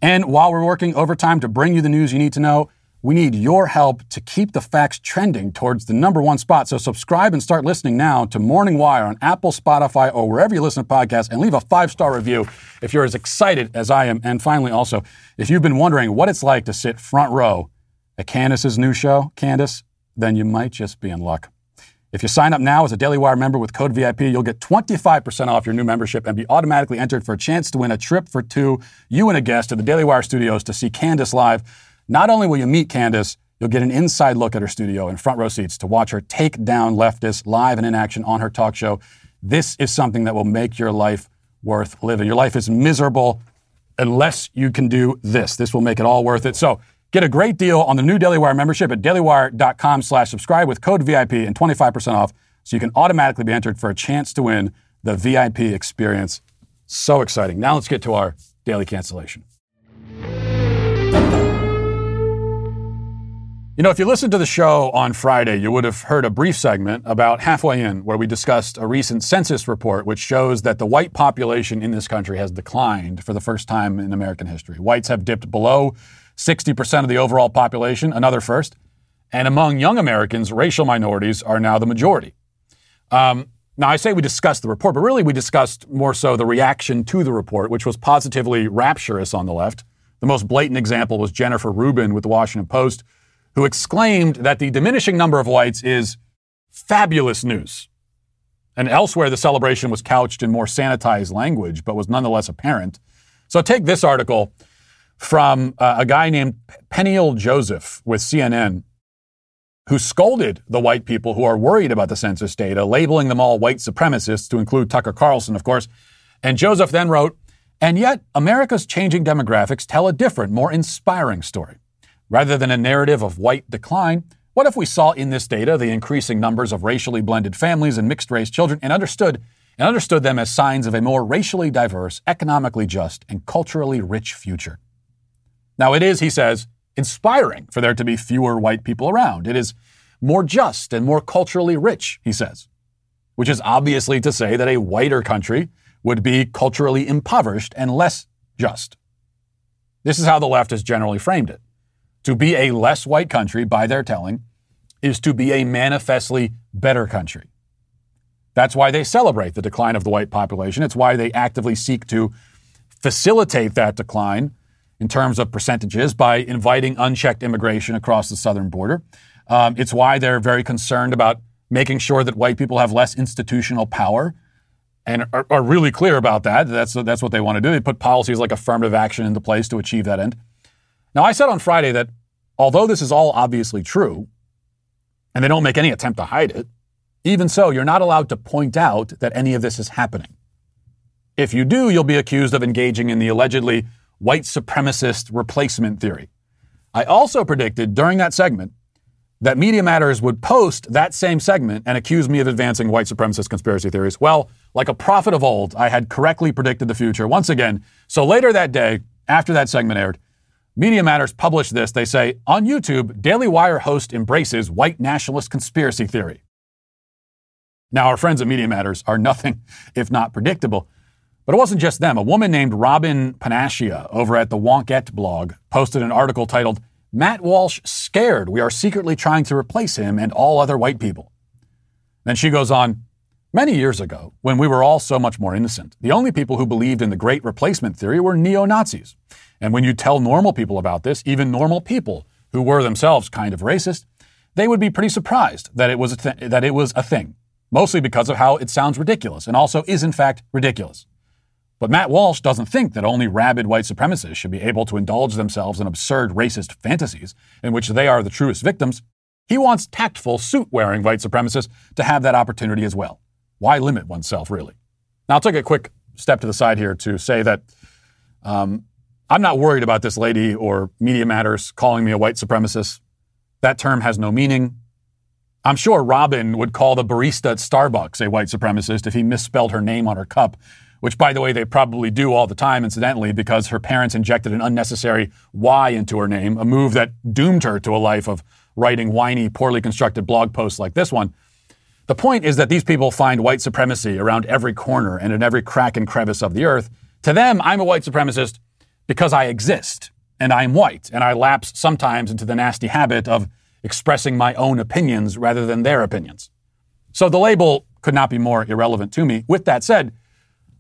And while we're working overtime to bring you the news you need to know, we need your help to keep the facts trending towards the number one spot. So subscribe and start listening now to Morning Wire on Apple, Spotify, or wherever you listen to podcasts and leave a five star review if you're as excited as I am. And finally, also, if you've been wondering what it's like to sit front row at Candace's new show, Candace, then you might just be in luck. If you sign up now as a Daily Wire member with code VIP, you'll get 25% off your new membership and be automatically entered for a chance to win a trip for two, you and a guest to the Daily Wire studios to see Candace live. Not only will you meet Candace, you'll get an inside look at her studio and front row seats to watch her take down leftists live and in action on her talk show. This is something that will make your life worth living. Your life is miserable. unless you can do this. This will make it all worth it. So get a great deal on the new Daily Wire membership at dailywire.com slash subscribe with code VIP and 25% off so you can automatically be entered for a chance to win the VIP experience. So exciting. Now let's get to our daily cancellation. You know, if you listened to the show on Friday, you would have heard a brief segment about halfway in where we discussed a recent census report which shows that the white population in this country has declined for the first time in American history. Whites have dipped below 60% of the overall population, another first. And among young Americans, racial minorities are now the majority. Um, now, I say we discussed the report, but really we discussed more so the reaction to the report, which was positively rapturous on the left. The most blatant example was Jennifer Rubin with the Washington Post who exclaimed that the diminishing number of whites is fabulous news. And elsewhere, the celebration was couched in more sanitized language, but was nonetheless apparent. So take this article from uh, a guy named Peniel Joseph with CNN, who scolded the white people who are worried about the census data, labeling them all white supremacists, to include Tucker Carlson, of course. And Joseph then wrote, and yet, America's changing demographics tell a different, more inspiring story. Rather than a narrative of white decline, what if we saw in this data the increasing numbers of racially blended families and mixed race children and understood and understood them as signs of a more racially diverse, economically just, and culturally rich future? Now it is, he says, inspiring for there to be fewer white people around. It is more just and more culturally rich, he says, which is obviously to say that a whiter country would be culturally impoverished and less just. This is how the left has generally framed it. To be a less white country, by their telling, is to be a manifestly better country. That's why they celebrate the decline of the white population. It's why they actively seek to facilitate that decline in terms of percentages by inviting unchecked immigration across the southern border. Um, it's why they're very concerned about making sure that white people have less institutional power and are, are really clear about that. That's, that's what they want to do. They put policies like affirmative action into place to achieve that end. Now, I said on Friday that although this is all obviously true, and they don't make any attempt to hide it, even so, you're not allowed to point out that any of this is happening. If you do, you'll be accused of engaging in the allegedly white supremacist replacement theory. I also predicted during that segment that Media Matters would post that same segment and accuse me of advancing white supremacist conspiracy theories. Well, like a prophet of old, I had correctly predicted the future once again. So later that day, after that segment aired, Media Matters published this. They say, on YouTube, Daily Wire host embraces white nationalist conspiracy theory. Now, our friends at Media Matters are nothing if not predictable. But it wasn't just them. A woman named Robyn Pennacchia over at the Wonkette blog posted an article titled, Matt Walsh Scared We Are Secretly Trying to Replace Him and All Other White People. Then she goes on, Many years ago, when we were all so much more innocent, the only people who believed in the great replacement theory were neo Nazis. And when you tell normal people about this, even normal people who were themselves kind of racist, they would be pretty surprised that it was a th- that it was a thing, mostly because of how it sounds ridiculous and also is in fact ridiculous. But Matt Walsh doesn't think that only rabid white supremacists should be able to indulge themselves in absurd racist fantasies in which they are the truest victims. He wants tactful suit wearing white supremacists to have that opportunity as well. Why limit oneself, really? Now, I'll take a quick step to the side here to say that um, I'm not worried about this lady or Media Matters calling me a white supremacist. That term has no meaning. I'm sure Robyn would call the barista at Starbucks a white supremacist if he misspelled her name on her cup, which, by the way, they probably do all the time, incidentally, because her parents injected an unnecessary Y into her name, a move that doomed her to a life of writing whiny, poorly constructed blog posts like this one. The point is that these people find white supremacy around every corner and in every crack and crevice of the earth. To them, I'm a white supremacist because I exist and I'm white and I lapse sometimes into the nasty habit of expressing my own opinions rather than their opinions. So the label could not be more irrelevant to me. With that said,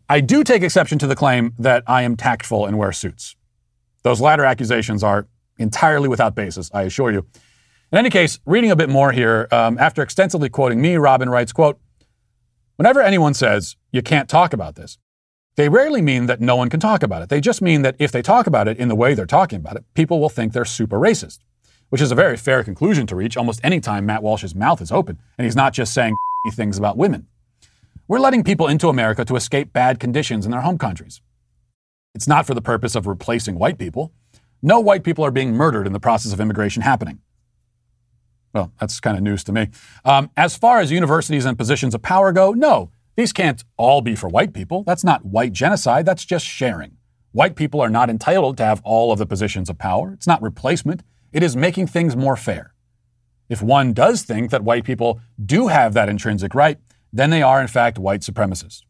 I do take exception to the claim that I am tactful and wear suits. Those latter accusations are entirely without basis, I assure you. In any case, reading a bit more here, um, after extensively quoting me, Robyn writes, quote, Whenever anyone says, you can't talk about this, they rarely mean that no one can talk about it. They just mean that if they talk about it in the way they're talking about it, people will think they're super racist, which is a very fair conclusion to reach almost any time Matt Walsh's mouth is open and he's not just saying things about women. We're letting people into America to escape bad conditions in their home countries. It's not for the purpose of replacing white people. No white people are being murdered in the process of immigration happening. Well, that's kind of news to me. Um, as far as universities and positions of power go, no, these can't all be for white people. That's not white genocide, that's just sharing. White people are not entitled to have all of the positions of power. It's not replacement, it is making things more fair. If one does think that white people do have that intrinsic right, then they are, in fact, white supremacists.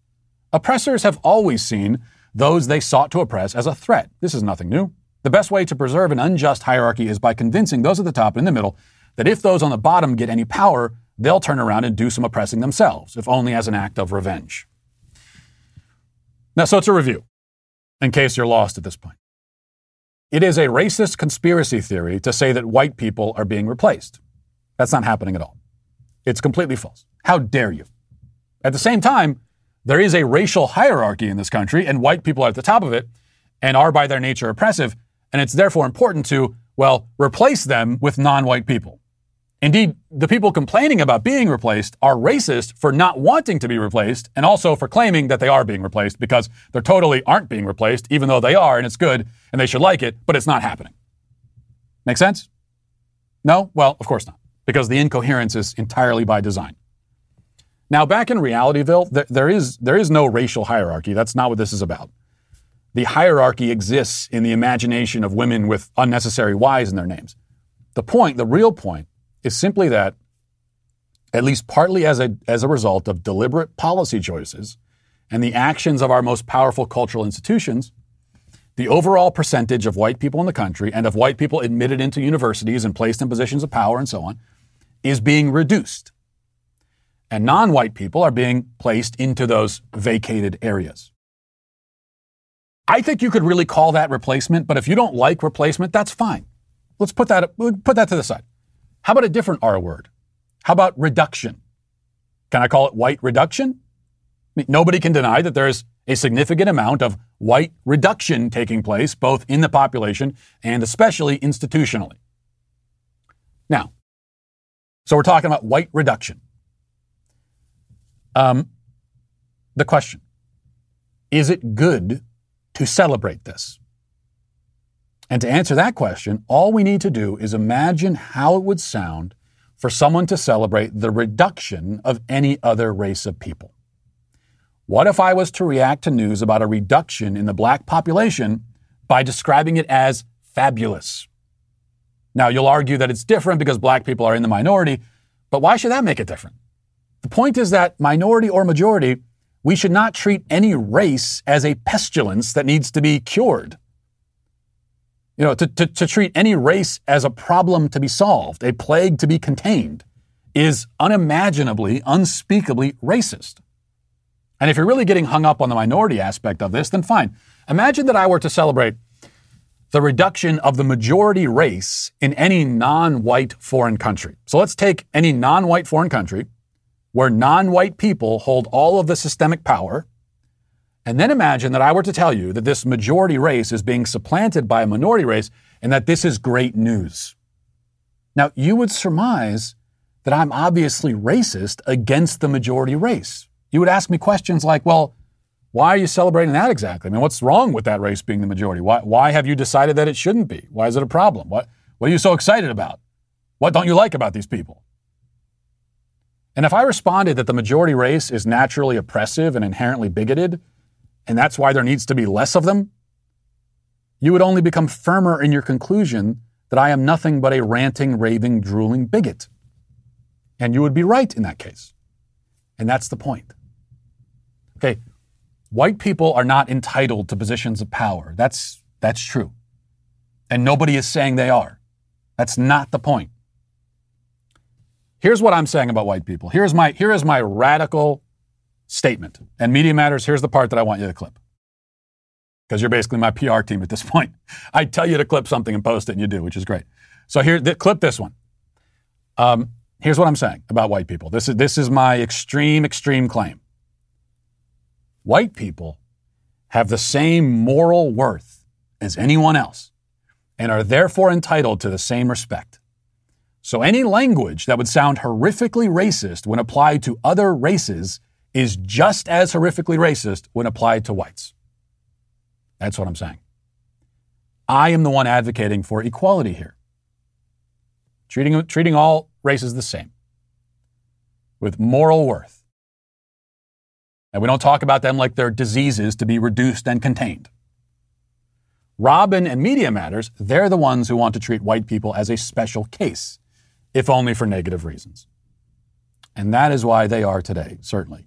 Oppressors have always seen those they sought to oppress as a threat. This is nothing new. The best way to preserve an unjust hierarchy is by convincing those at the top and in the middle that if those on the bottom get any power, they'll turn around and do some oppressing themselves, if only as an act of revenge. Now, so it's a review, in case you're lost at this point. It is a racist conspiracy theory to say that white people are being replaced. That's not happening at all. It's completely false. How dare you? At the same time, there is a racial hierarchy in this country, and white people are at the top of it and are by their nature oppressive, and it's therefore important to, well, replace them with non white people. Indeed, the people complaining about being replaced are racist for not wanting to be replaced and also for claiming that they are being replaced because they totally aren't being replaced, even though they are and it's good and they should like it, but it's not happening. Make sense? No? Well, of course not, because the incoherence is entirely by design. Now, back in Realityville, there, there, is, there is no racial hierarchy. That's not what this is about. The hierarchy exists in the imagination of women with unnecessary Y's in their names. The point, the real point, is simply that, at least partly as a, as a result of deliberate policy choices and the actions of our most powerful cultural institutions, the overall percentage of white people in the country and of white people admitted into universities and placed in positions of power and so on is being reduced. And non white people are being placed into those vacated areas. I think you could really call that replacement, but if you don't like replacement, that's fine. Let's put that, put that to the side. How about a different R word? How about reduction? Can I call it white reduction? I mean, nobody can deny that there's a significant amount of white reduction taking place, both in the population and especially institutionally. Now, so we're talking about white reduction. Um, the question is it good to celebrate this? And to answer that question, all we need to do is imagine how it would sound for someone to celebrate the reduction of any other race of people. What if I was to react to news about a reduction in the black population by describing it as fabulous? Now, you'll argue that it's different because black people are in the minority, but why should that make it different? The point is that, minority or majority, we should not treat any race as a pestilence that needs to be cured. You know, to, to, to treat any race as a problem to be solved, a plague to be contained, is unimaginably, unspeakably racist. And if you're really getting hung up on the minority aspect of this, then fine. Imagine that I were to celebrate the reduction of the majority race in any non white foreign country. So let's take any non white foreign country where non white people hold all of the systemic power and then imagine that I were to tell you that this majority race is being supplanted by a minority race and that this is great news. Now, you would surmise that I'm obviously racist against the majority race. You would ask me questions like, well, why are you celebrating that exactly? I mean, what's wrong with that race being the majority? Why, why have you decided that it shouldn't be? Why is it a problem? What, what are you so excited about? What don't you like about these people? And if I responded that the majority race is naturally oppressive and inherently bigoted, and that's why there needs to be less of them, you would only become firmer in your conclusion that I am nothing but a ranting, raving, drooling bigot. And you would be right in that case. And that's the point. Okay, white people are not entitled to positions of power. That's, that's true. And nobody is saying they are. That's not the point. Here's what I'm saying about white people. Here's my, here is my radical statement. And Media Matters, here's the part that I want you to clip. Because you're basically my PR team at this point. I tell you to clip something and post it, and you do, which is great. So here, th- clip this one. Um, here's what I'm saying about white people. This is, this is my extreme, extreme claim. White people have the same moral worth as anyone else and are therefore entitled to the same respect. So any language that would sound horrifically racist when applied to other races is just as horrifically racist when applied to whites. That's what I'm saying. I am the one advocating for equality here, treating, treating all races the same, with moral worth. And we don't talk about them like they're diseases to be reduced and contained. Robyn and Media Matters, they're the ones who want to treat white people as a special case, if only for negative reasons. And that is why they are today, certainly,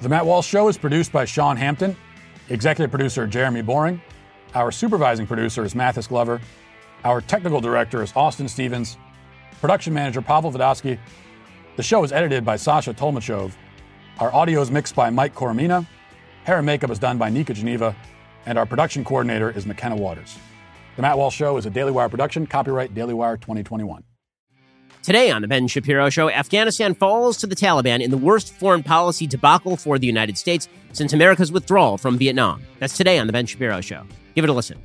The Matt Walsh Show is produced by Sean Hampton, executive producer Jeremy Boring. Our supervising producer is Mathis Glover. Our technical director is Austin Stevens. Production manager Pavel Vodosky. The show is edited by Sasha Tolmachov. Our audio is mixed by Mike Coromina. Hair and makeup is done by Nika Geneva. And our production coordinator is McKenna Waters. The Matt Walsh Show is a Daily Wire production, copyright Daily Wire 2021.
Today on The Ben Shapiro Show, Afghanistan falls to the Taliban in the worst foreign policy debacle for the United States since America's withdrawal from Vietnam. That's today on The Ben Shapiro Show. Give it a listen.